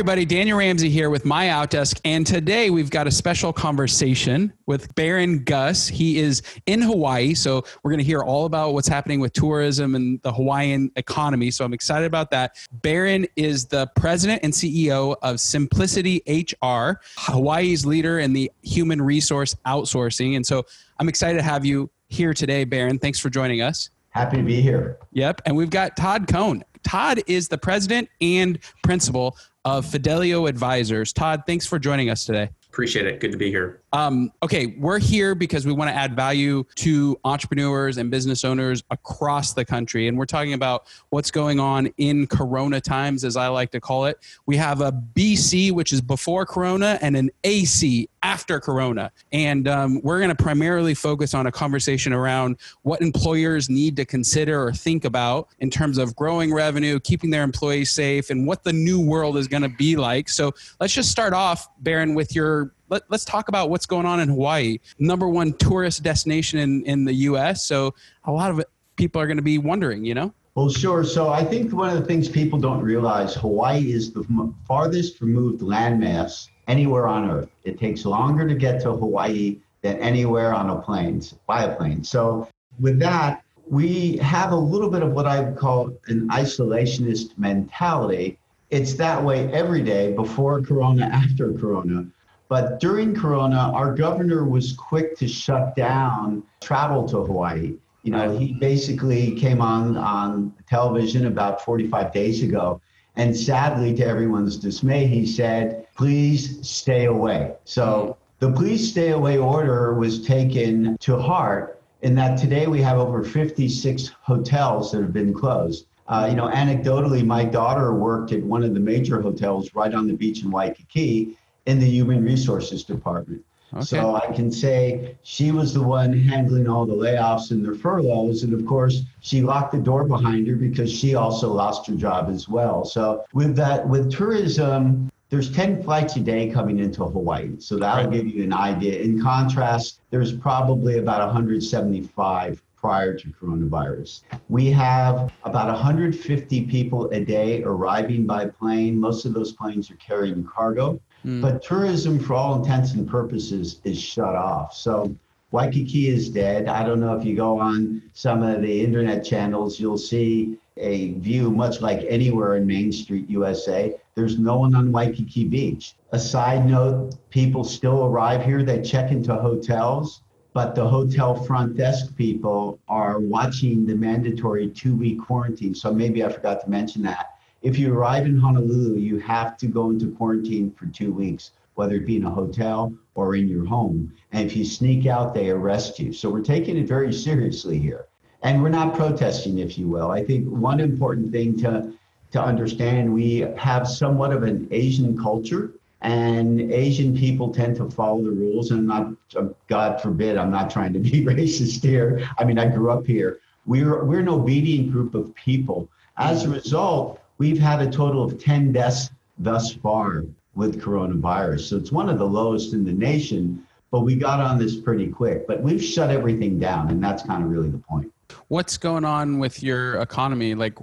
Everybody, Daniel Ramsey here with MyOutDesk, and today we've got a special conversation with Barron Guss. He is in Hawaii, so we're going to hear all about what's happening with tourism and the Hawaiian economy. So I'm excited about that. Barron is the president and CEO of Simplicity HR, Hawaii's leader in the human resource outsourcing. And so I'm excited to have you here today, Barron. Thanks for joining us. Happy to be here. Yep. And we've got Todd Cohn. Todd is the president and principal of Fidelio Advisors. Todd, thanks for joining us today. Appreciate it. Good to be here. Um, okay, we're here because we want to add value to entrepreneurs and business owners across the country. And we're talking about what's going on in Corona times, as I like to call it. We have a BC, which is before Corona, and an AC after Corona. And um, we're going to primarily focus on a conversation around what employers need to consider or think about in terms of growing revenue, keeping their employees safe, and what the new world is going to be like. So let's just start off, Barron, with your let, us talk about what's going on in Hawaii. Number one tourist destination in, in the U.S. So a lot of people are going to be wondering, you know? Well, sure. So I think one of the things people don't realize Hawaii is the farthest removed landmass anywhere on Earth. It takes longer to get to Hawaii than anywhere on a plane, by a plane. So with that, we have a little bit of what I would call an isolationist mentality. It's that way every day before Corona, after Corona. But during Corona, our governor was quick to shut down travel to Hawaii. You know, he basically came on on television about 45 days ago, and sadly, to everyone's dismay, he said, "Please stay away." So the "Please stay away" order was taken to heart. In that today we have over 56 hotels that have been closed. Uh, you know, anecdotally, my daughter worked at one of the major hotels right on the beach in Waikiki, in the human resources department. Okay. So I can say she was the one handling all the layoffs and the furloughs. And of course, she locked the door behind her because she also lost her job as well. So with that, with tourism, there's 10 flights a day coming into Hawaii. So that'll give you an idea. In contrast, there's probably about 175 prior to coronavirus. We have about 150 people a day arriving by plane. Most of those planes are carrying cargo. Mm. But tourism, for all intents and purposes, is shut off. So Waikiki is dead. I don't know if you go on some of the internet channels, you'll see a view much like anywhere in Main Street, USA. There's no one on Waikiki Beach. A side note people still arrive here, they check into hotels, but the hotel front desk people are watching the mandatory two week quarantine. So maybe I forgot to mention that if you arrive in Honolulu, you have to go into quarantine for two weeks, whether it be in a hotel or in your home. And if you sneak out, they arrest you. So we're taking it very seriously here. And we're not protesting, if you will. I think one important thing to, to understand we have somewhat of an Asian culture, and Asian people tend to follow the rules. And not, God forbid, I'm not trying to be racist here. I mean, I grew up here. We're, we're an obedient group of people. As a result, We've had a total of 10 deaths thus far with coronavirus. So it's one of the lowest in the nation, but we got on this pretty quick. But we've shut everything down, and that's kind of really the point. What's going on with your economy? Like,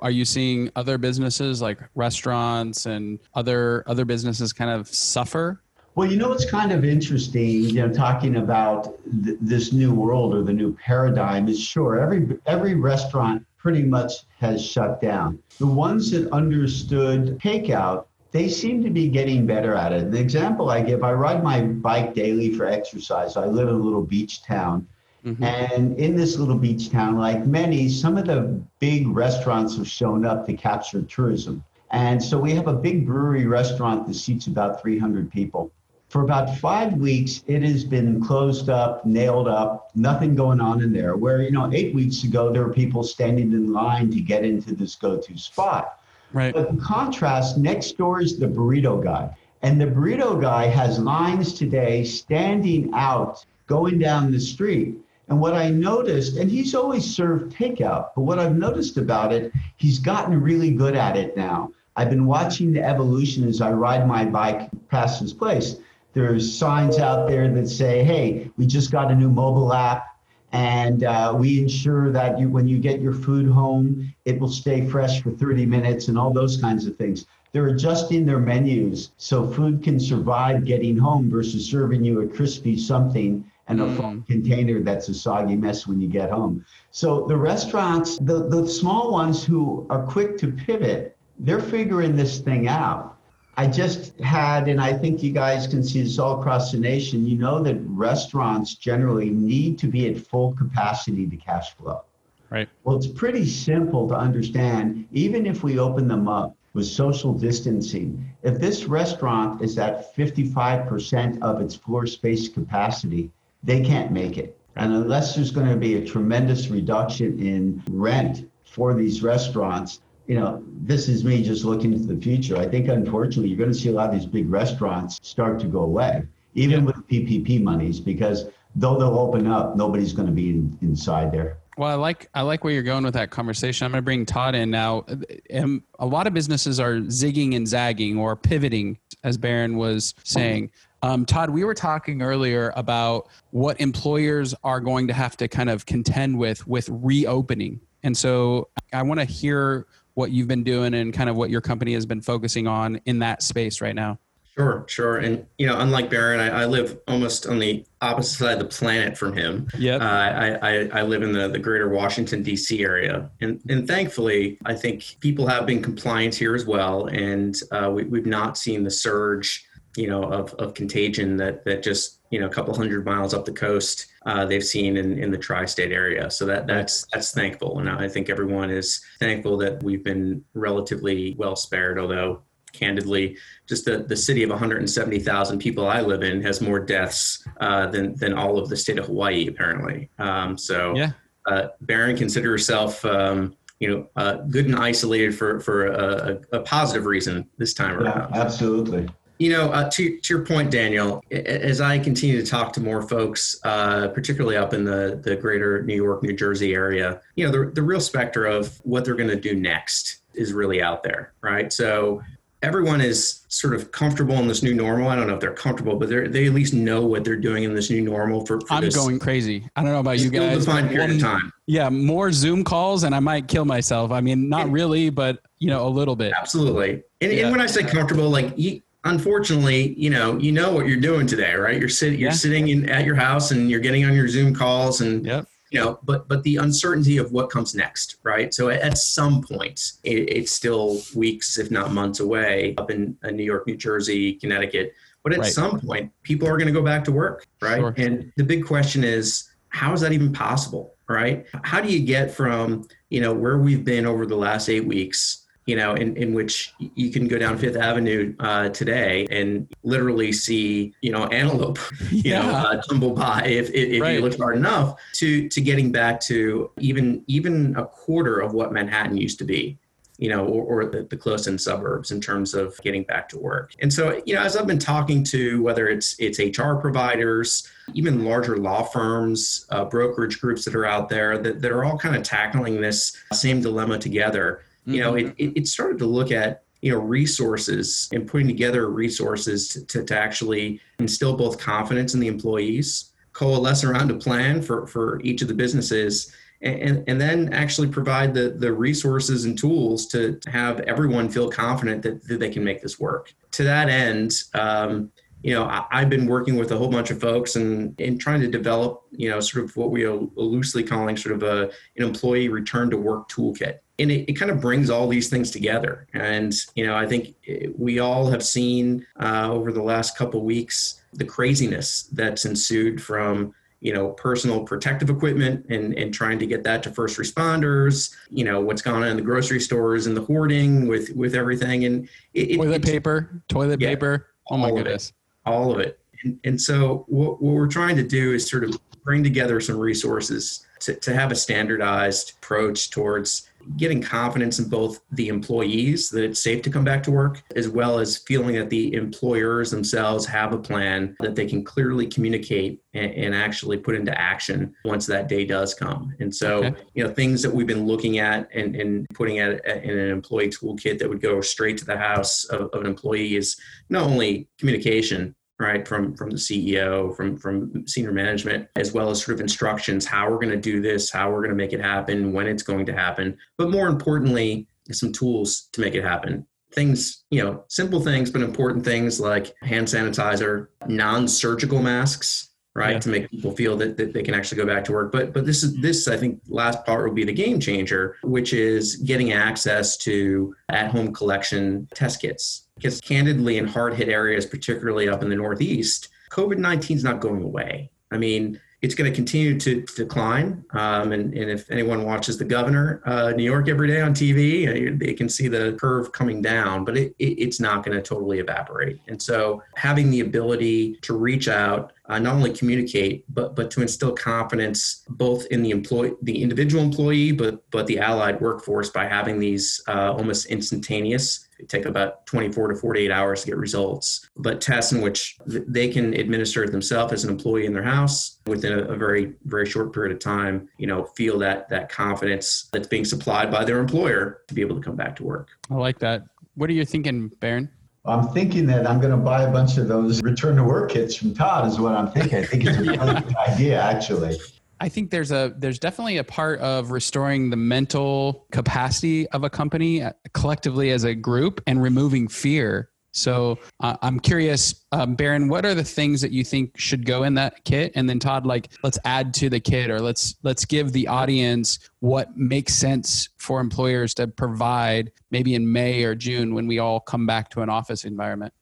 are you seeing other businesses like restaurants and other other businesses kind of suffer? Well, you know, it's kind of interesting, you know, talking about th- this new world or the new paradigm is sure every every restaurant pretty much has shut down. The ones that understood takeout, they seem to be getting better at it. The example I give, I ride my bike daily for exercise. I live in a little beach town. Mm-hmm. And in this little beach town, like many, some of the big restaurants have shown up to capture tourism. And so we have a big brewery restaurant that seats about 300 people for about five weeks, it has been closed up, nailed up, nothing going on in there. Where, you know, eight weeks ago, there were people standing in line to get into this go to spot. Right. But in contrast, next door is the burrito guy. And the burrito guy has lines today standing out, going down the street. And what I noticed, and he's always served takeout, but what I've noticed about it, he's gotten really good at it now. I've been watching the evolution as I ride my bike past his place. There's signs out there that say, hey, we just got a new mobile app and uh, we ensure that you, when you get your food home, it will stay fresh for 30 minutes and all those kinds of things. They're adjusting their menus so food can survive getting home versus serving you a crispy something and a mm. container that's a soggy mess when you get home. So the restaurants, the, the small ones who are quick to pivot, they're figuring this thing out. I just had, and I think you guys can see this all across the nation, you know that restaurants generally need to be at full capacity to cash flow. Right. Well, it's pretty simple to understand. Even if we open them up with social distancing, if this restaurant is at 55% of its floor space capacity, they can't make it. And unless there's going to be a tremendous reduction in rent for these restaurants, you know, this is me just looking into the future. I think unfortunately you're going to see a lot of these big restaurants start to go away, even yeah. with PPP monies, because though they'll open up, nobody's going to be in, inside there. Well, I like I like where you're going with that conversation. I'm going to bring Todd in now. And a lot of businesses are zigging and zagging or pivoting, as Barron was saying. Um, Todd, we were talking earlier about what employers are going to have to kind of contend with with reopening, and so I want to hear what you've been doing and kind of what your company has been focusing on in that space right now. Sure, sure. And, you know, unlike Barron, I, I live almost on the opposite side of the planet from him. Yeah. Uh, I, I, I, live in the, the greater Washington, D.C. area. And, and thankfully, I think people have been compliant here as well. And uh, we, we've not seen the surge, you know, of, of contagion that, that just, you know, a couple hundred miles up the coast uh, they've seen in, in the tri-state area. So that that's that's thankful, and I think everyone is thankful that we've been relatively well spared. Although, candidly, just the, the city of 170,000 people I live in has more deaths uh, than than all of the state of Hawaii, apparently. Um, so, yeah. uh, Barron, consider yourself. Um, you know, uh, good and isolated for for a, a, a positive reason this time around. Absolutely. You know, uh, to, to your point, Daniel, as I continue to talk to more folks, uh, particularly up in the, the greater New York, New Jersey area, you know, the, the real specter of what they're going to do next is really out there, right? So everyone is sort of comfortable in this new normal. I don't know if they're comfortable, but they they at least know what they're doing in this new normal. For, for I'm going crazy. I don't know about you guys. Defined period of time. Yeah, more Zoom calls, and I might kill myself. I mean, not really, but you know, a little bit. Absolutely. And, yeah. and when I say comfortable, like you, unfortunately, you know, you know what you're doing today, right? You're sitting, you're yeah. sitting in, at your house and you're getting on your Zoom calls and, yep. you know, but, but the uncertainty of what comes next, right? So at, at some point, it, it's still weeks, if not months away up in, in New York, New Jersey, Connecticut. But at right. some point, people are going to go back to work, right? Sure. And the big question is, how is that even possible, right? How do you get from, you know, where we've been over the last eight weeks you know, in, in which you can go down Fifth Avenue uh, today and literally see, you know, antelope, you yeah. know, uh, tumble by if, if, if right. you look hard enough to to getting back to even even a quarter of what Manhattan used to be you know, or, or the, the close in suburbs in terms of getting back to work. And so, you know, as I've been talking to whether it's it's HR providers, even larger law firms, uh, brokerage groups that are out there that, that are all kind of tackling this same dilemma together you know, mm-hmm. it, it started to look at you know resources and putting together resources to, to, to, actually instill both confidence in the employees coalesce around a plan for, for each of the businesses and, and then actually provide the, the resources and tools to, to have everyone feel confident that, that they can make this work to that end um, you know I, have been working with a whole bunch of folks and, and trying to develop you know sort of what we are loosely calling sort of a, an employee return to work toolkit and it, it, kind of brings all these things together. And you know, I think we all have seen uh, over the last couple weeks the craziness that's ensued from you know personal protective equipment and and trying to get that to first responders. You know what's gone on in the grocery stores and the hoarding with with everything and it, toilet paper, toilet yeah, paper. Oh my goodness, it, all of it. And, and so what, what we're trying to do is sort of bring together some resources to, to have a standardized approach towards getting confidence in both the employees that it's safe to come back to work, as well as feeling that the employers themselves have a plan that they can clearly communicate and, and actually put into action once that day does come. And so, okay. you know, things that we've been looking at and, and putting at in an employee toolkit that would go straight to the house of, of an employee is not only communication, right from from the ceo from from senior management as well as sort of instructions how we're going to do this how we're going to make it happen when it's going to happen but more importantly some tools to make it happen. Things, you know, simple things, but important things like hand sanitizer, non surgical masks right yeah. to make people feel that, that they can actually go back to work. But but this is this i think last part will be the game changer which is getting access to at home collection test kits. Because candidly in hard hit areas particularly up in the northeast covid-19 is not going away. I mean it's going to continue to, decline. Um, and, and, if anyone watches the governor, uh, New York every day on TV, uh, they can see the curve coming down, but it, it, it's not going to totally evaporate. And so having the ability to reach out, uh, not only communicate, but, but to instill confidence both in the employee, the individual employee, but, but the allied workforce by having these uh, almost instantaneous it take about 24 to 48 hours to get results, but tests in which they can administer it themselves as an employee in their house within a, a, very, very short period of time, you know, feel that that confidence that's being supplied by their employer to be able to come back to work. I like that. What are you thinking, Barron? I'm thinking that I'm going to buy a bunch of those return to work kits from Todd is what I'm thinking. I think it's a really good idea, actually. I think there's a there's definitely a part of restoring the mental capacity of a company uh, collectively as a group and removing fear. So uh, I'm curious, um, Barron, what are the things that you think should go in that kit? And then Todd, like, let's add to the kit, or let's let's give the audience what makes sense for employers to provide, maybe in May or June when we all come back to an office environment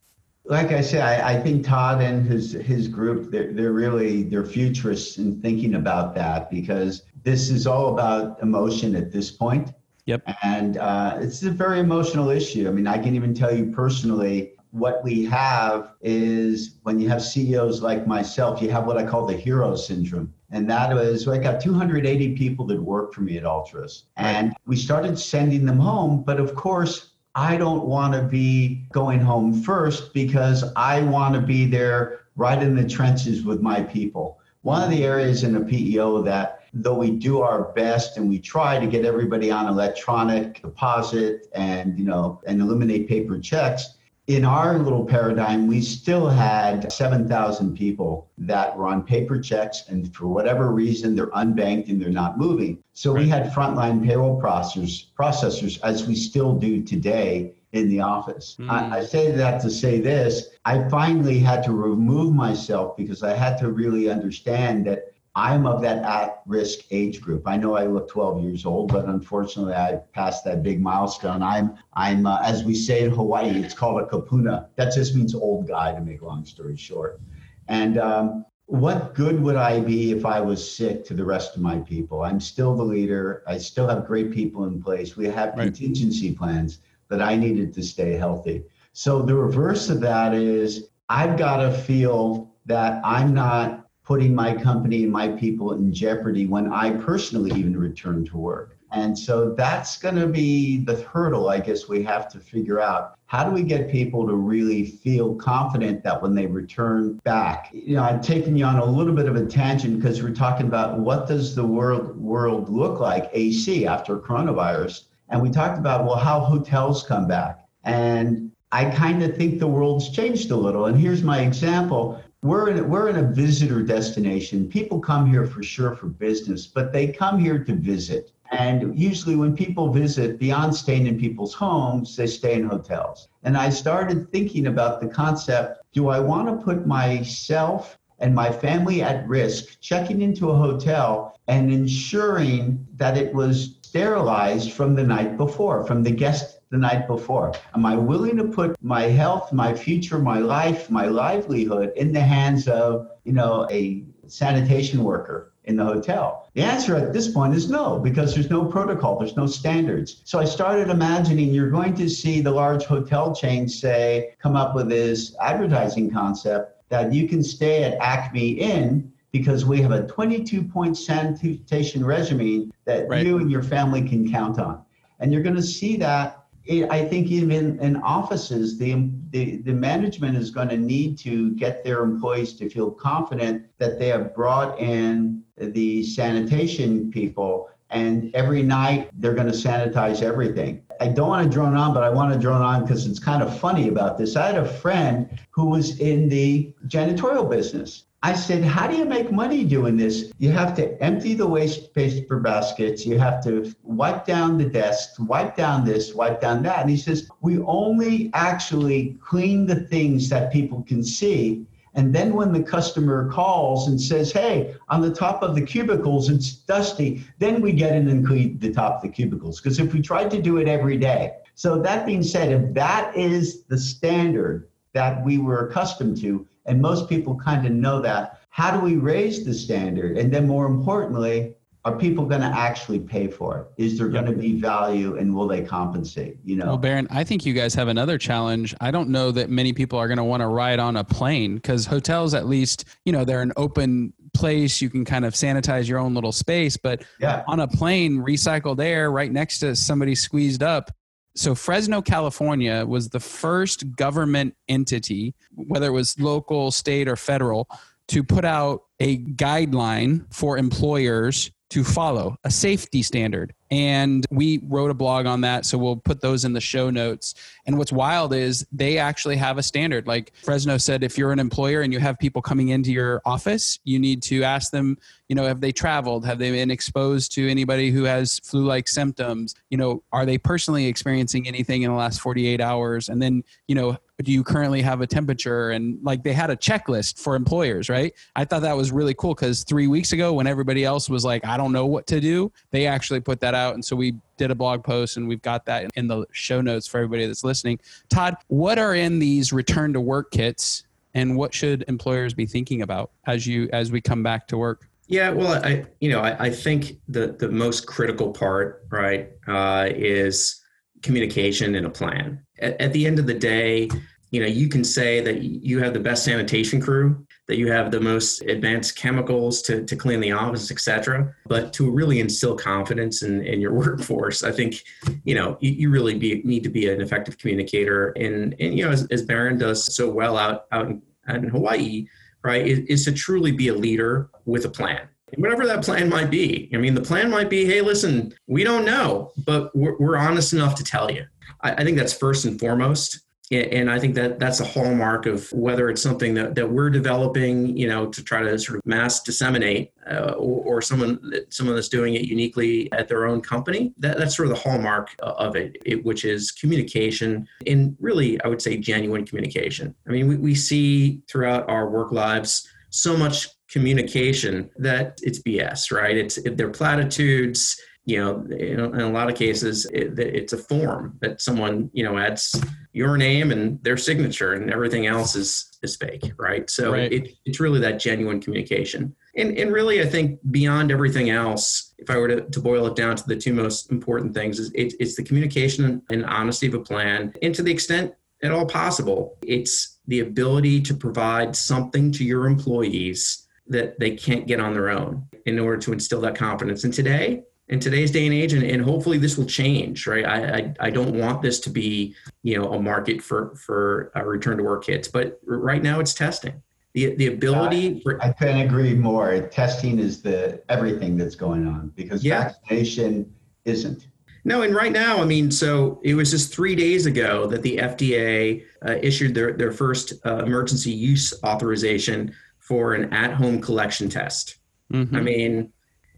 like I said, I, I, think Todd and his his group they're, they're really they're futurists in thinking about that because this is all about emotion at this point. Yep. And uh, it's a very emotional issue. I mean, I can even tell you personally what we have is when you have CEOs like myself, you have what I call the hero syndrome. And that was, I got 280 people that worked for me at ALTRES. And we started sending them home. But of course, I don't want to be going home first because I want to be there right in the trenches with my people. One of the areas in a PEO that though we do our best and we try to get everybody on electronic deposit and you know and eliminate paper checks in our little paradigm, we still had 7,000 people that were on paper checks, and for whatever reason, they're unbanked and they're not moving. So right. we had frontline payroll processors, processors, as we still do today in the office. Mm. I, I say that to say this I finally had to remove myself because I had to really understand that I'm of that at risk age group. I know I look 12 years old, but unfortunately, I passed that big milestone. I'm, I'm uh, as we say in Hawaii, it's called a kupuna. That just means old guy, to make a long story short. And um, what good would I be if I was sick to the rest of my people? I'm still the leader. I still have great people in place. We have right. contingency plans, but I needed to stay healthy. So the reverse of that is I've got to feel that I'm not putting my company and my people in jeopardy when I personally even return to work. And so that's going to be the hurdle, I guess, we have to figure out. How do we get people to really feel confident that when they return back? You know, I'm taking you on a little bit of a tangent because we're talking about what does the world world look like AC after coronavirus, and we talked about well how hotels come back, and I kind of think the world's changed a little. And here's my example we're in, we're in a visitor destination. People come here for sure for business, but they come here to visit. And usually, when people visit, beyond staying in people's homes, they stay in hotels. And I started thinking about the concept do I want to put myself and my family at risk checking into a hotel and ensuring that it was sterilized from the night before, from the guest the night before? Am I willing to put my health, my future, my life, my livelihood in the hands of, you know, a sanitation worker in the hotel? The answer at this point is no, because there's no protocol, there's no standards. So I started imagining you're going to see the large hotel chains say, come up with this advertising concept that you can stay at Acme Inn because we have a 22 point sanitation regimen that right. you and your family can count on. And you're going to see that I think even in offices, the, the, the management is going to need to get their employees to feel confident that they have brought in the sanitation people and every night they're going to sanitize everything. I don't want to drone on, but I want to drone on because it's kind of funny about this. I had a friend who was in the janitorial business. I said, How do you make money doing this? You have to empty the waste paper baskets. You have to wipe down the desks, wipe down this, wipe down that. And he says, We only actually clean the things that people can see. And then when the customer calls and says, Hey, on the top of the cubicles, it's dusty, then we get in and clean the top of the cubicles. Because if we tried to do it every day, so that being said, if that is the standard that we were accustomed to, and most people kind of know that. How do we raise the standard? And then more importantly, are people going to actually pay for it? Is there going to be value and will they compensate? You know. Well, Barron, I think you guys have another challenge. I don't know that many people are going to want to ride on a plane because hotels, at least, you know, they're an open place. You can kind of sanitize your own little space, but yeah. on a plane, recycled air right next to somebody squeezed up so Fresno, California was the first government entity, whether it was local, state, or federal, to put out a guideline for employers to follow, a safety standard. And we wrote a blog on that. So we'll put those in the show notes. And what's wild is they actually have a standard. Like Fresno said, if you're an employer and you have people coming into your office, you need to ask them, you know, have they traveled? Have they been exposed to anybody who has flu like symptoms? You know, are they personally experiencing anything in the last 48 hours? And then, you know, do you currently have a temperature? And like they had a checklist for employers right? I thought that was really cool because three weeks ago when everybody else was like i don't know what to do they actually put that out. And so we did a blog post and we've got that in the show notes for everybody that's listening. Todd what are in these return to work kits and what should employers be thinking about as you as we come back to work? Yeah, well, I you know I, I think the the most critical part, right, uh, is communication and a plan at, at the end of the day, you know, you can say that you have the best sanitation crew, that you have the most advanced chemicals to, to clean the office, et cetera. But to really instill confidence in, in your workforce, I think, you know, you, you really be, need to be an effective communicator. And, and you know, as, as Barron does so well out, out in, in Hawaii, right, is, is to truly be a leader with a plan whatever that plan might be. I mean, the plan might be, hey, listen, we don't know, but we're, we're honest enough to tell you. I, I think that's first and foremost and I think that that's a hallmark of whether it's something that, that we're developing, you know, to try to sort of mass disseminate, uh, or, or, someone someone that's doing it uniquely at their own company. That, that's sort of the hallmark of it, it, which is communication, and really, I would say genuine communication. I mean, we, we see throughout our work lives so much communication that it's BS, right? It's they're platitudes you know, in a lot of cases, it, it's a form that someone, you know, adds your name and their signature, and everything else is is fake, right? So right. It, it's really that genuine communication. And, and really, I think beyond everything else, if I were to, to boil it down to the two most important things, is it, it's the communication and honesty of a plan, and to the extent at all possible, it's the ability to provide something to your employees that they can't get on their own in order to instill that confidence. And today, in today's day and age and, and hopefully this will change right? I, I, I don't want this to be you know a market for for a return to work kits but right now it's testing. The the ability for, I couldn't agree more. Testing is the everything that's going on because yeah. vaccination isn't. No and right now I mean so it was just three days ago that the FDA uh, issued their their first uh, emergency use authorization for an at-home collection test. Mm-hmm. I mean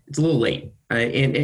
it's a little late uh, and,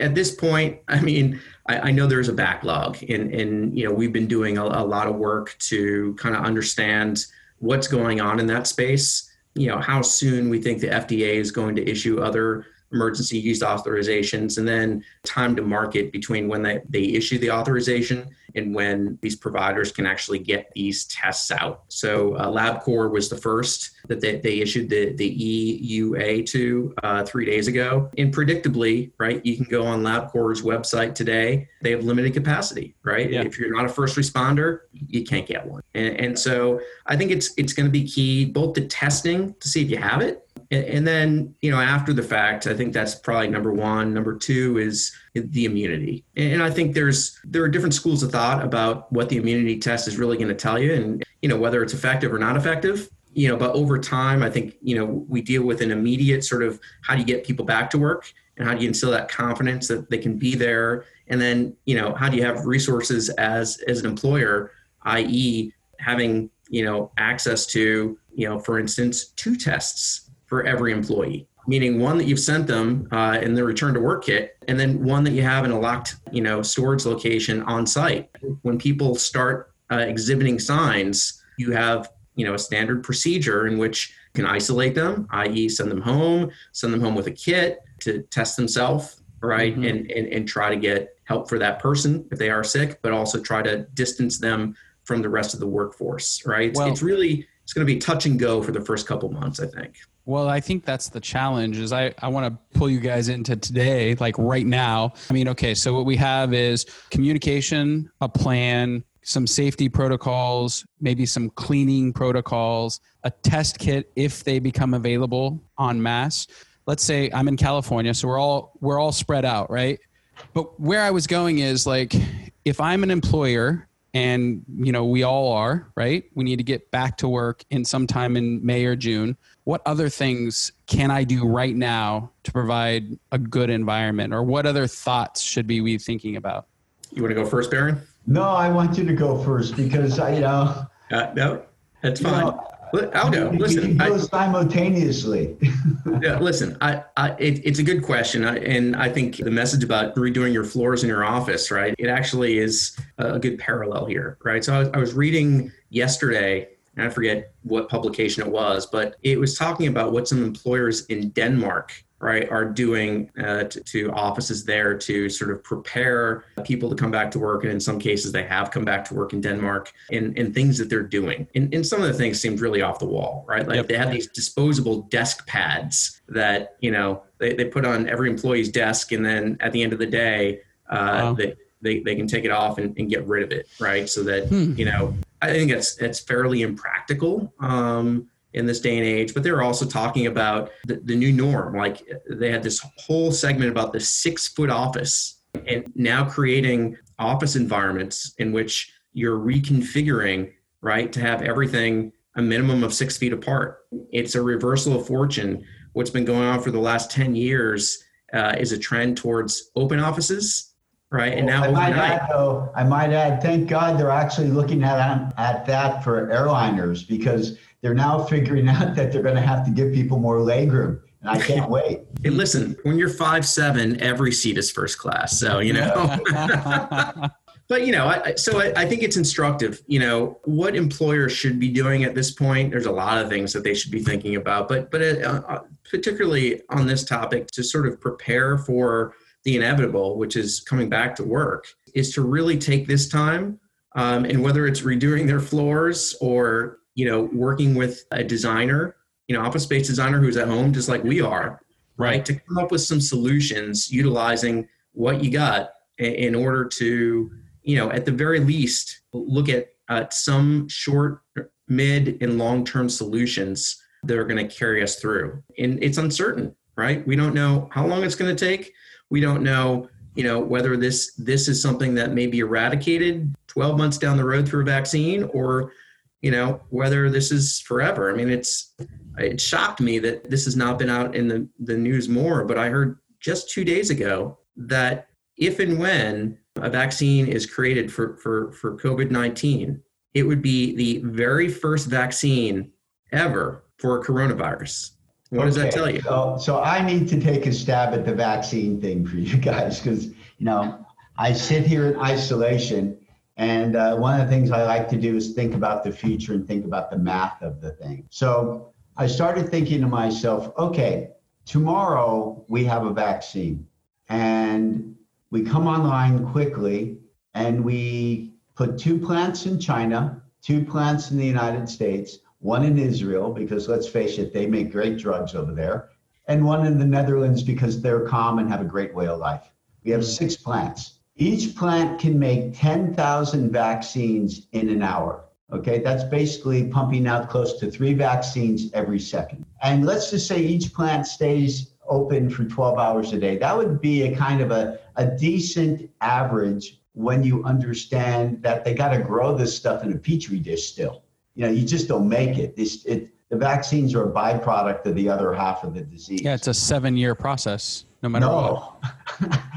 at this point, I mean, I, I, know there's a backlog, and and you know we've been doing a, a lot of work to kind of understand what's going on in that space. You know, how soon we think the FDA is going to issue other emergency use authorizations, and then time to market between when they, they issue the authorization and when these providers can actually get these tests out. So uh, LabCorp was the first that they, they issued the, the EUA to uh, three days ago. And predictably, right, you can go on LabCorp's website today. They have limited capacity, right? Yeah. If you're not a first responder, you can't get one. And, and so I think it's it's going to be key both to testing to see if you have it and then, you know, after the fact, I think that's probably number one. Number two is the immunity. And I think there's there are different schools of thought about what the immunity test is really going to tell you, and you know whether it's effective or not effective. You know, but over time, I think you know we deal with an immediate sort of how do you get people back to work, and how do you instill that confidence that they can be there, and then you know how do you have resources as as an employer, i.e., having you know access to you know, for instance, two tests for every employee meaning one that you've sent them uh, in the return to work kit, and then one that you have in a locked, you know, storage location on site. When people start uh, exhibiting signs, you have, you know, a standard procedure in which you can isolate them, i.e., send them home, send them home with a kit to test themselves, right, mm-hmm. and, and and try to get help for that person if they are sick, but also try to distance them from the rest of the workforce, right? Well, it's really it's going to be touch and go for the first couple months, I think. Well, I think that's the challenge is I, I want to pull you guys into today, like right now. I mean, okay, so what we have is communication, a plan, some safety protocols, maybe some cleaning protocols, a test kit if they become available en masse. Let's say I'm in California, so we're all we're all spread out, right? But where I was going is like if I'm an employer and you know we all are right we need to get back to work in sometime in may or june what other things can i do right now to provide a good environment or what other thoughts should be we thinking about you want to go first barron no i want you to go first because i you know uh, no that's fine know, I'll go. Listen, go I, simultaneously. yeah, listen. I, I it, it's a good question, I, and I think the message about redoing your floors in your office, right? It actually is a good parallel here, right? So I was, I was reading yesterday, and I forget what publication it was, but it was talking about what some employers in Denmark right, are doing uh, to, to, offices there to sort of prepare people to come back to work. And in some cases, they have come back to work in Denmark and, and things that they're doing. And, and some of the things seemed really off the wall, right? Like yep. they have these disposable desk pads that, you know, they, they put on every employee's desk. And then at the end of the day, uh, wow. they, they, they can take it off and, and get rid of it, right? So that, hmm. you know, I think it's, it's fairly impractical. Um, in this day and age, but they were also talking about the, the new norm. Like they had this whole segment about the six foot office and now creating office environments in which you're reconfiguring, right, to have everything a minimum of six feet apart. It's a reversal of fortune. What's been going on for the last 10 years uh, is a trend towards open offices, right? And now I might, add, though, I might add, thank God they're actually looking at, at that for airliners because they're now figuring out that they're going to have to give people more legroom. And I can't wait. Hey, listen, when you're five seven, every seat is first class. So you know. but you know, I, so I, I, think it's instructive. You know, what employers should be doing at this point. There's a lot of things that they should be thinking about, but but uh, uh particularly on this topic, to sort of prepare for the inevitable, which is coming back to work, is to really take this time. Um, and whether it's redoing their floors or you know, working with a designer, you know, office space designer who's at home just like we are, right? right? To come up with some solutions utilizing what you got in order to, you know, at the very least, look at uh, some short, mid, and long term solutions that are going to carry us through. And it's uncertain, right? We don't know how long it's going to take. We don't know, you know, whether this this is something that may be eradicated 12 months down the road through a vaccine or you know whether this is forever. I mean it's it shocked me that this has not been out in the, the news more but i heard just two days ago that if and when a vaccine is created for, for, for covid-19 it would be the very first vaccine ever for a coronavirus what okay. does that tell you so, so i need to take a stab at the vaccine thing for you guys because you know i sit here in isolation and uh, one of the things I like to do is think about the future and think about the math of the thing. So I started thinking to myself, okay, tomorrow we have a vaccine and we come online quickly and we put two plants in China, two plants in the United States, one in Israel, because let's face it, they make great drugs over there, and one in the Netherlands because they're calm and have a great way of life. We have mm-hmm. six plants. Each plant can make 10,000 vaccines in an hour. Okay, that's basically pumping out close to three vaccines every second. And let's just say each plant stays open for 12 hours a day. That would be a kind of a, a decent average when you understand that they got to grow this stuff in a petri dish still. You know, you just don't make it. This, it the vaccines are a byproduct of the other half of the disease. Yeah, it's a seven year process, no matter no. what.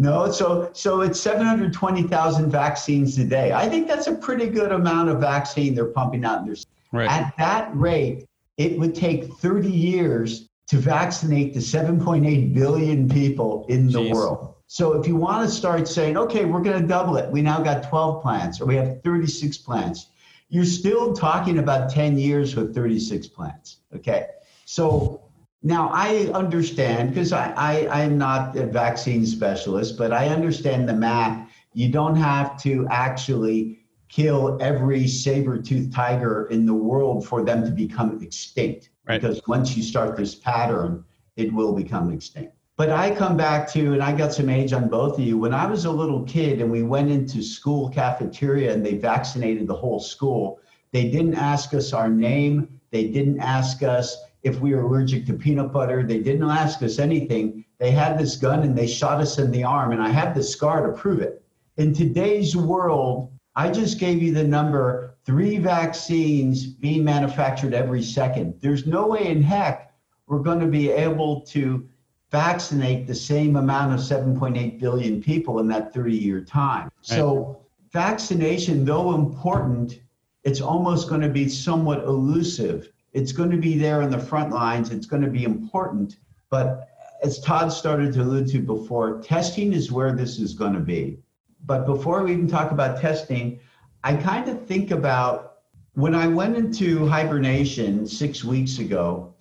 No, so so it's 720,000 vaccines a day. I think that's a pretty good amount of vaccine they're pumping out. Right. At that rate, it would take 30 years to vaccinate the 7.8 billion people in the world. So if you want to start saying, okay, we're going to double it, we now got 12 plants or we have 36 plants, you're still talking about 10 years with 36 plants. Okay. So now I understand because I, I, I'm not a vaccine specialist, but I understand the math. You don't have to actually kill every saber-toothed tiger in the world for them to become extinct. Right. Because once you start this pattern, it will become extinct. But I come back to, and I got some age on both of you. When I was a little kid and we went into school cafeteria and they vaccinated the whole school, they didn't ask us our name. They didn't ask us if we were allergic to peanut butter. They didn't ask us anything. They had this gun and they shot us in the arm, and I have the scar to prove it. In today's world, I just gave you the number three vaccines being manufactured every second. There's no way in heck we're going to be able to vaccinate the same amount of 7.8 billion people in that 30 year time. Right. So, vaccination, though important, it's almost going to be somewhat elusive. It's going to be there in the front lines, it's going to be important. But as Todd started to allude to before, testing is where this is going to be. But before we even talk about testing, I kind of think about when I went into hibernation six weeks ago.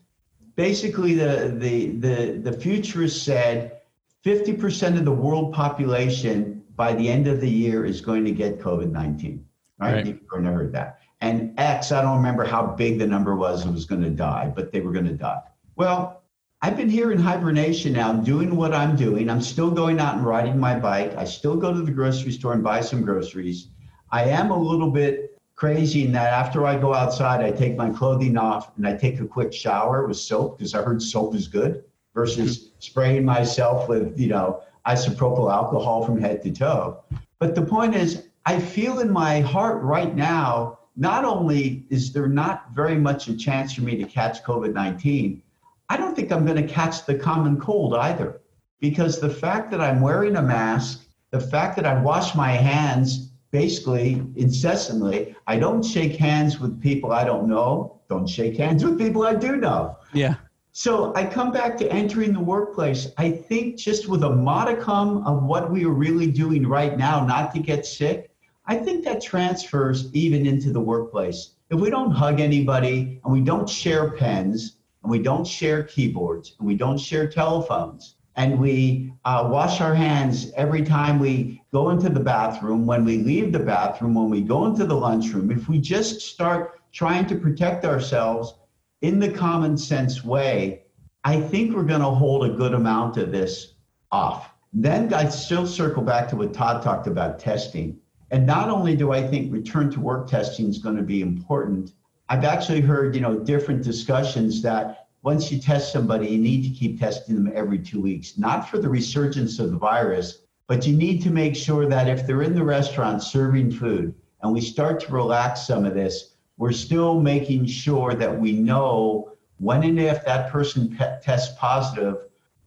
Basically, the the the the futurists said 50% of the world population by the end of the year is going to get COVID 19. Right? right. You've never heard that. And X, I don't remember how big the number was, was going to die, but they were going to die. Well, I've been here in hibernation now, doing what I'm doing. I'm still going out and riding my bike. I still go to the grocery store and buy some groceries. I am a little bit crazy in that after I go outside, I take my clothing off and I take a quick shower with soap because I heard soap is good versus mm-hmm. spraying myself with, you know, isopropyl alcohol from head to toe. But the point is, I feel in my heart right now, not only is there not very much a chance for me to catch COVID 19, I don't think I'm going to catch the common cold either. Because the fact that I'm wearing a mask, the fact that I wash my hands basically incessantly, I don't shake hands with people I don't know, don't shake hands with people I do know. Yeah. So I come back to entering the workplace. I think just with a modicum of what we are really doing right now, not to get sick, I think that transfers even into the workplace. If we don't hug anybody and we don't share pens, and we don't share keyboards and we don't share telephones and we uh, wash our hands every time we go into the bathroom, when we leave the bathroom, when we go into the lunchroom, if we just start trying to protect ourselves in the common sense way, I think we're going to hold a good amount of this off. Then I still circle back to what Todd talked about testing. And not only do I think return to work testing is going to be important, I've actually heard, you know, different discussions that once you test somebody, you need to keep testing them every two weeks, not for the resurgence of the virus, but you need to make sure that if they're in the restaurant serving food and we start to relax some of this, we're still making sure that we know when and if that person pe- tests positive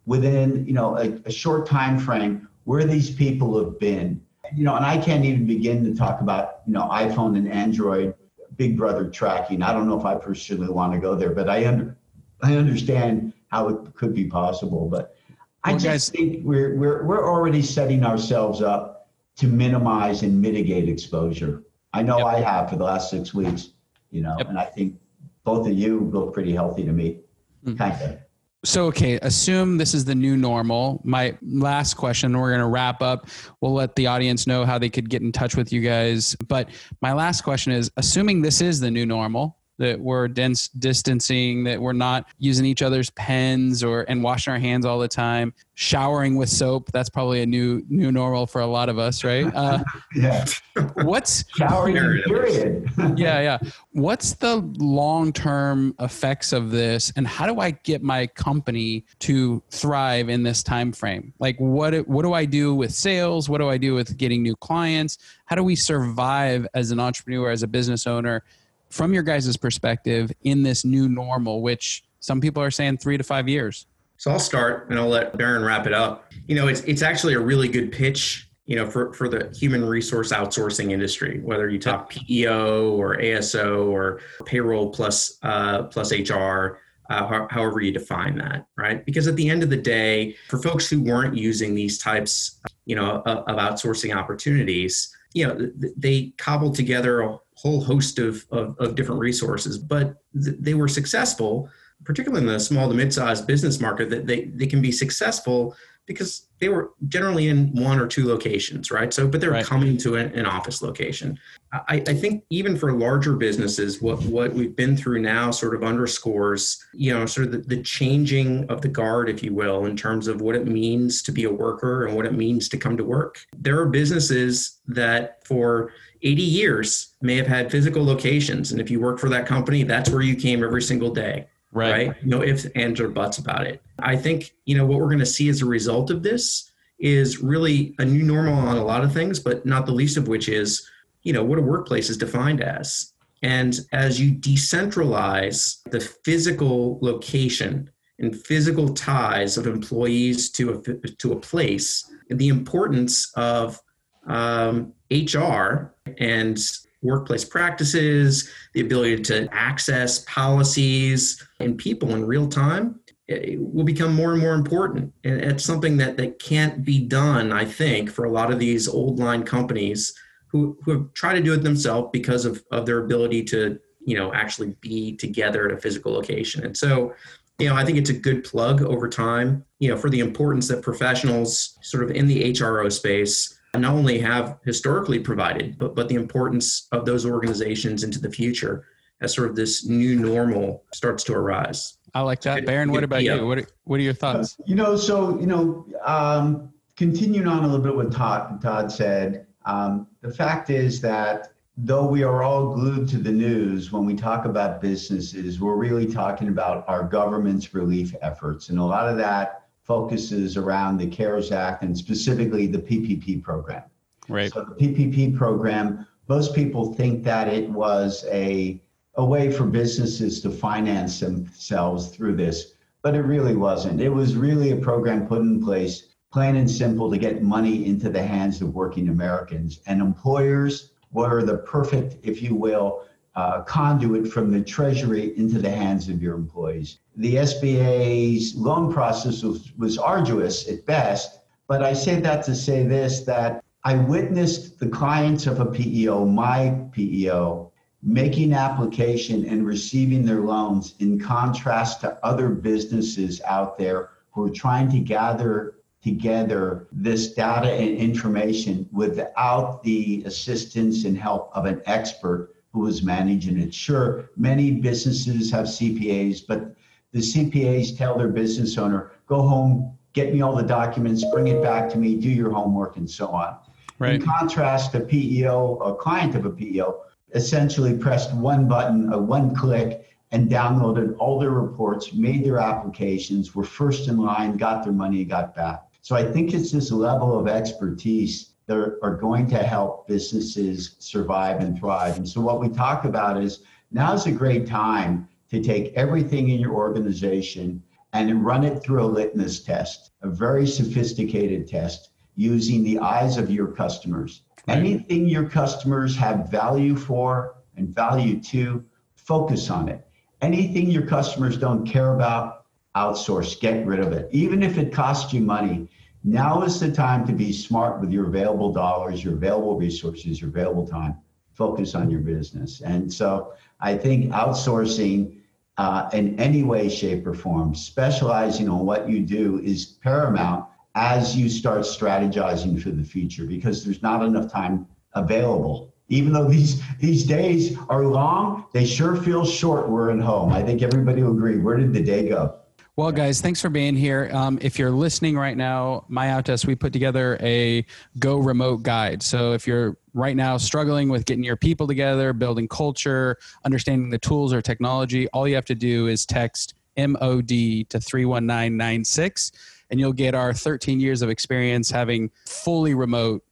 within, you know, a, a short time frame where these people have been. You know, and I can't even begin to talk about, you know, iPhone and Android Big Brother tracking. I don't know if I personally want to go there, but I under, I understand how it could be possible. But I just guys, think we're we're we're already setting ourselves up to minimize and mitigate exposure. I know yep. I have for the last six weeks, you know, yep. and I think both of you look pretty healthy to me, mm-hmm. kind of. So, okay, assume this is the new normal. My last question, we're going to wrap up. We'll let the audience know how they could get in touch with you guys. But my last question is assuming this is the new normal, that we're dense distancing, that we're not using each other's pens or and washing our hands all the time, showering with soap. That's probably a new new normal for a lot of us, right? Uh, yeah. What's showering period? yeah, yeah. What's the long term effects of this, and how do I get my company to thrive in this time frame? Like, what what do I do with sales? What do I do with getting new clients? How do we survive as an entrepreneur, as a business owner? From your guys' perspective in this new normal, which some people are saying three to five years? So I'll start and I'll let Barron wrap it up. You know, it's it's actually a really good pitch you know, for, for the human resource outsourcing industry, whether you talk PEO or ASO or payroll plus uh, plus HR, uh, however you define that, right? Because at the end of the day, for folks who weren't using these types, you know, of, outsourcing opportunities, you know, they cobbled together whole host of, of, of different resources, but th- they were successful, particularly in the small to mid-sized business market, that they, they can be successful because they were generally in one or two locations, right? So, but they're right. coming to an, an, office location. I, I, think even for larger businesses, what what we've been through now sort of underscores, you know, sort of the, the changing of the guard, if you will, in terms of what it means to be a worker and what it means to come to work. There are businesses that for 80 years may have had physical locations, and if you work for that company, that's where you came every single day right. right? No ifs, ands, or buts about it. I think, you know, what we're going to see as a result of this is really a new normal on a lot of things, but not the least of which is, you know, what a workplace is defined as. And as you decentralize the physical location and physical ties of employees to a, to a place, the importance of um, HR and workplace practices, the ability to access policies and people in real time will become more and more important. And it's something that, that can't be done, I think, for a lot of these old line companies who, who have tried to do it themselves because of, of their ability to, you know, actually be together at a physical location. And so, you know, I think it's a good plug over time, you know, for the importance that professionals sort of in the HRO space not only have historically provided, but, but the importance of those organizations into the future as sort of this new normal starts to arise. I like that. Barron, what about yeah. you? What are, what are your thoughts? Uh, you know, so, you know, um, continuing on a little bit what Todd, Todd said, um, the fact is that though we are all glued to the news, when we talk about businesses, we're really talking about our government's relief efforts. And a lot of that focuses around the CARES Act and specifically the PPP program. Right. So the PPP program, most people think that it was a, a way for businesses to finance themselves through this, but it really wasn't. It was really a program put in place, plain and simple, to get money into the hands of working Americans. And employers were the perfect, if you will, uh, conduit from the Treasury into the hands of your employees. The SBA's loan process was, was arduous at best, but I say that to say this that I witnessed the clients of a PEO, my PEO, making application and receiving their loans in contrast to other businesses out there who are trying to gather together this data and information without the assistance and help of an expert who was managing it. Sure, many businesses have CPAs, but the CPAs tell their business owner, go home, get me all the documents, bring it back to me, do your homework, and so on. Right. In contrast, a PEO, a client of a PEO, essentially pressed one button, a one click, and downloaded all their reports, made their applications, were first in line, got their money, got back. So I think it's this level of expertise that are going to help businesses survive and thrive. And so, what we talk about is now's a great time to take everything in your organization and run it through a litmus test, a very sophisticated test using the eyes of your customers. Right. Anything your customers have value for and value to, focus on it. Anything your customers don't care about, outsource, get rid of it. Even if it costs you money, now is the time to be smart with your available dollars, your available resources, your available time. Focus on your business. And so I think outsourcing uh, in any way, shape, or form, specializing on what you do is paramount as you start strategizing for the future because there's not enough time available. Even though these these days are long, they sure feel short. We're at home. I think everybody will agree. Where did the day go? Well, guys, thanks for being here. Um, if you're listening right now, MyOutDesk, we put together a go remote guide. So if you're right now struggling with getting your people together, building culture, understanding the tools or technology, all you have to do is text MOD to 31996 and you'll get our 13 years of experience having fully remote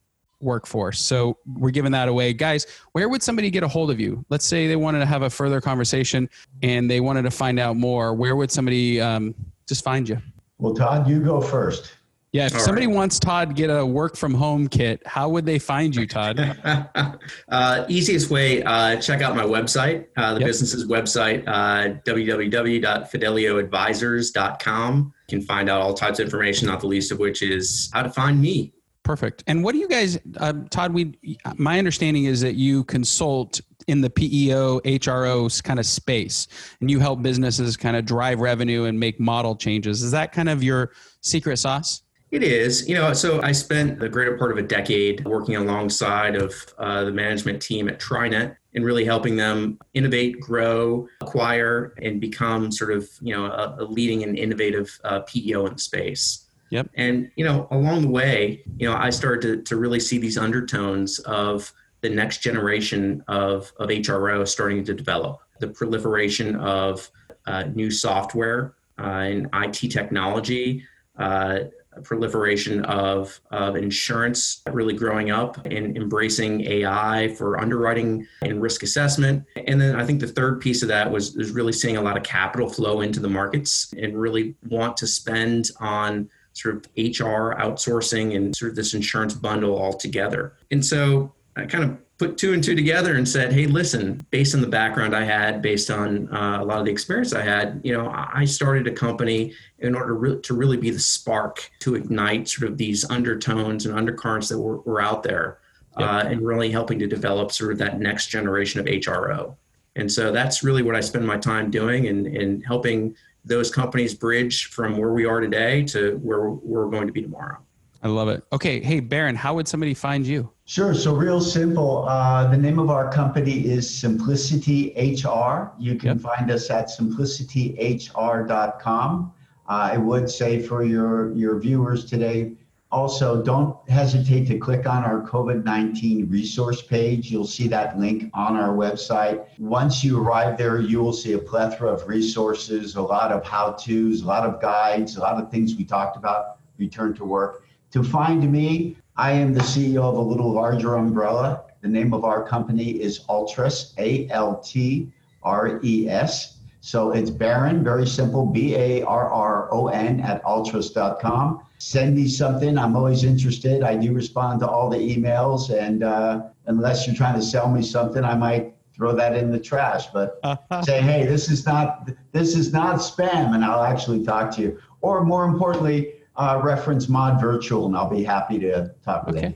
workforce. So we're giving that away. Guys, where would somebody get a hold of you? Let's say they wanted to have a further conversation and they wanted to find out more. Where would somebody um, just find you? Well, Todd, you go first. Yeah, if All somebody right. wants Todd to get a work from home kit, how would they find you, Todd? uh, easiest way, uh, check out my website, uh, the yep. business's website, uh, www.fidelioadvisors.com. You can find out all types of information, not the least of which is how to find me. Perfect. And what do you guys, uh, Todd? We, my understanding is that you consult in the PEO, HRO kind of space, and you help businesses kind of drive revenue and make model changes. Is that kind of your secret sauce? It is. You know, so I spent the greater part of a decade working alongside of uh, the management team at TriNet and really helping them innovate, grow, acquire, and become sort of, you know, a, a leading and innovative uh, PEO in the space. Yep. And, you know, along the way, you know, I started to, to really see these undertones of the next generation of, of HRO starting to develop, the proliferation of uh, new software uh, and IT technology, uh, proliferation of, of insurance really growing up and embracing AI for underwriting and risk assessment. And then I think the third piece of that was, was really seeing a lot of capital flow into the markets and really want to spend on sort of HR outsourcing and sort of this insurance bundle all together. And so I kind of put two and two together and said, hey, listen, based on the background I had, based on uh, a lot of the experience I had, you know, I started a company in order to, re- to really be the spark to ignite sort of these undertones and undercurrents that were, were out there yep. uh, and really helping to develop sort of that next generation of HRO. And so that's really what I spend my time doing and, and helping those companies bridge from where we are today to where we're going to be tomorrow. I love it. Okay. Hey, Barron, how would somebody find you? Sure. So, real simple. Uh, the name of our company is Simplicity HR. You can yep. find us at simplicityhr.com. Uh, I would say for your, your viewers today, also don't hesitate to click on our COVID 19 resource page. You'll see that link on our website. Once you arrive there, you will see a plethora of resources, a lot of how to's, a lot of guides, a lot of things we talked about, return to work. To find me, I am the CEO of a little larger umbrella. The name of our company is ALTRES, A L T R E S. So it's Barron, very simple, B A R R O N at altres.com. Send me something. I'm always interested. I do respond to all the emails. And uh, unless you're trying to sell me something, I might throw that in the trash. But say, hey, this is not this is not spam, and I'll actually talk to you. Or more importantly, uh, reference Mod Virtual, and I'll be happy to talk with okay.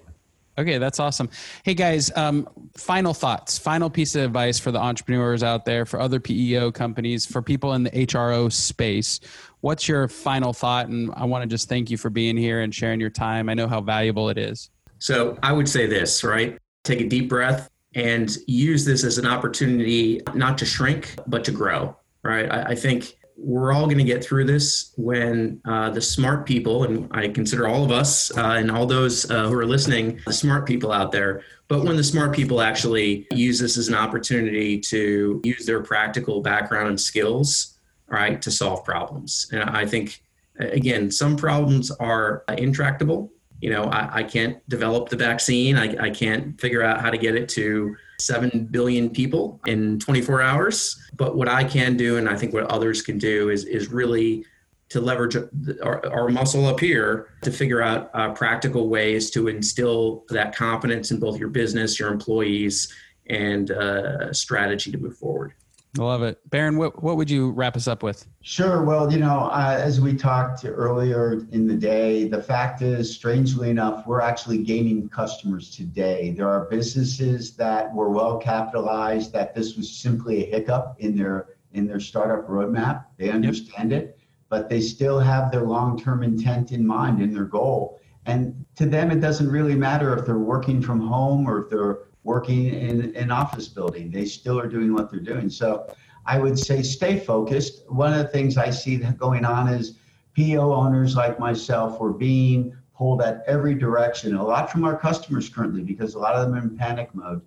Okay, that's awesome. Hey guys, um, final thoughts, final piece of advice for the entrepreneurs out there, for other PEO companies, for people in the HRO space. What's your final thought? And I want to just thank you for being here and sharing your time. I know how valuable it is. So I would say this, right? Take a deep breath and use this as an opportunity not to shrink, but to grow, right? I, I think we're all going to get through this when uh, the smart people, and I consider all of us uh, and all those uh, who are listening, the smart people out there, but when the smart people actually use this as an opportunity to use their practical background and skills, right, to solve problems. And I think, again, some problems are intractable. You know, I, I can't develop the vaccine, I, I can't figure out how to get it to 7 billion people in 24 hours. But what I can do, and I think what others can do, is, is really to leverage our, our muscle up here to figure out uh, practical ways to instill that confidence in both your business, your employees, and uh, strategy to move forward. I love it. Barron, what, what would you wrap us up with? Sure. Well, you know, uh, as we talked earlier in the day, the fact is, strangely enough, we're actually gaining customers today. There are businesses that were well capitalized, that this was simply a hiccup in their in their startup roadmap. They understand yep. it, but they still have their long-term intent in mind and their goal. And to them, it doesn't really matter if they're working from home or if they're working in an office building. They still are doing what they're doing. So I would say stay focused. One of the things I see going on is PEO owners like myself were being pulled at every direction, a lot from our customers currently because a lot of them are in panic mode.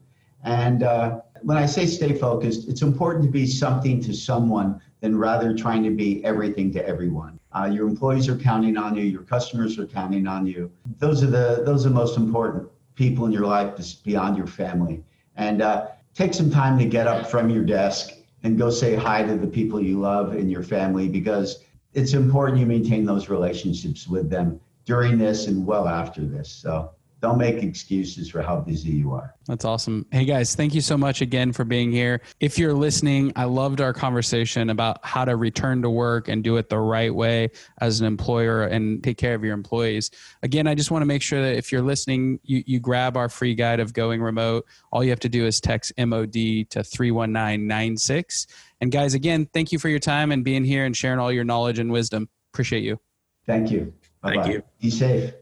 And uh, when I say stay focused, it's important to be something to someone than rather trying to be everything to everyone. Uh, your employees are counting on you, your customers are counting on you. Those are the those are most important people in your life beyond your family. And uh, take some time to get up from your desk and go say hi to the people you love in your family because it's important you maintain those relationships with them during this and well after this. So don't make excuses for how busy you are. That's awesome. Hey guys, thank you so much again for being here. If you're listening, I loved our conversation about how to return to work and do it the right way as an employer and take care of your employees. Again, I just want to make sure that if you're listening, you, you grab our free guide of going remote. All you have to do is text MOD to 31996. And guys, again, thank you for your time and being here and sharing all your knowledge and wisdom. Appreciate you. Thank you. Bye-bye. Thank you. Be safe.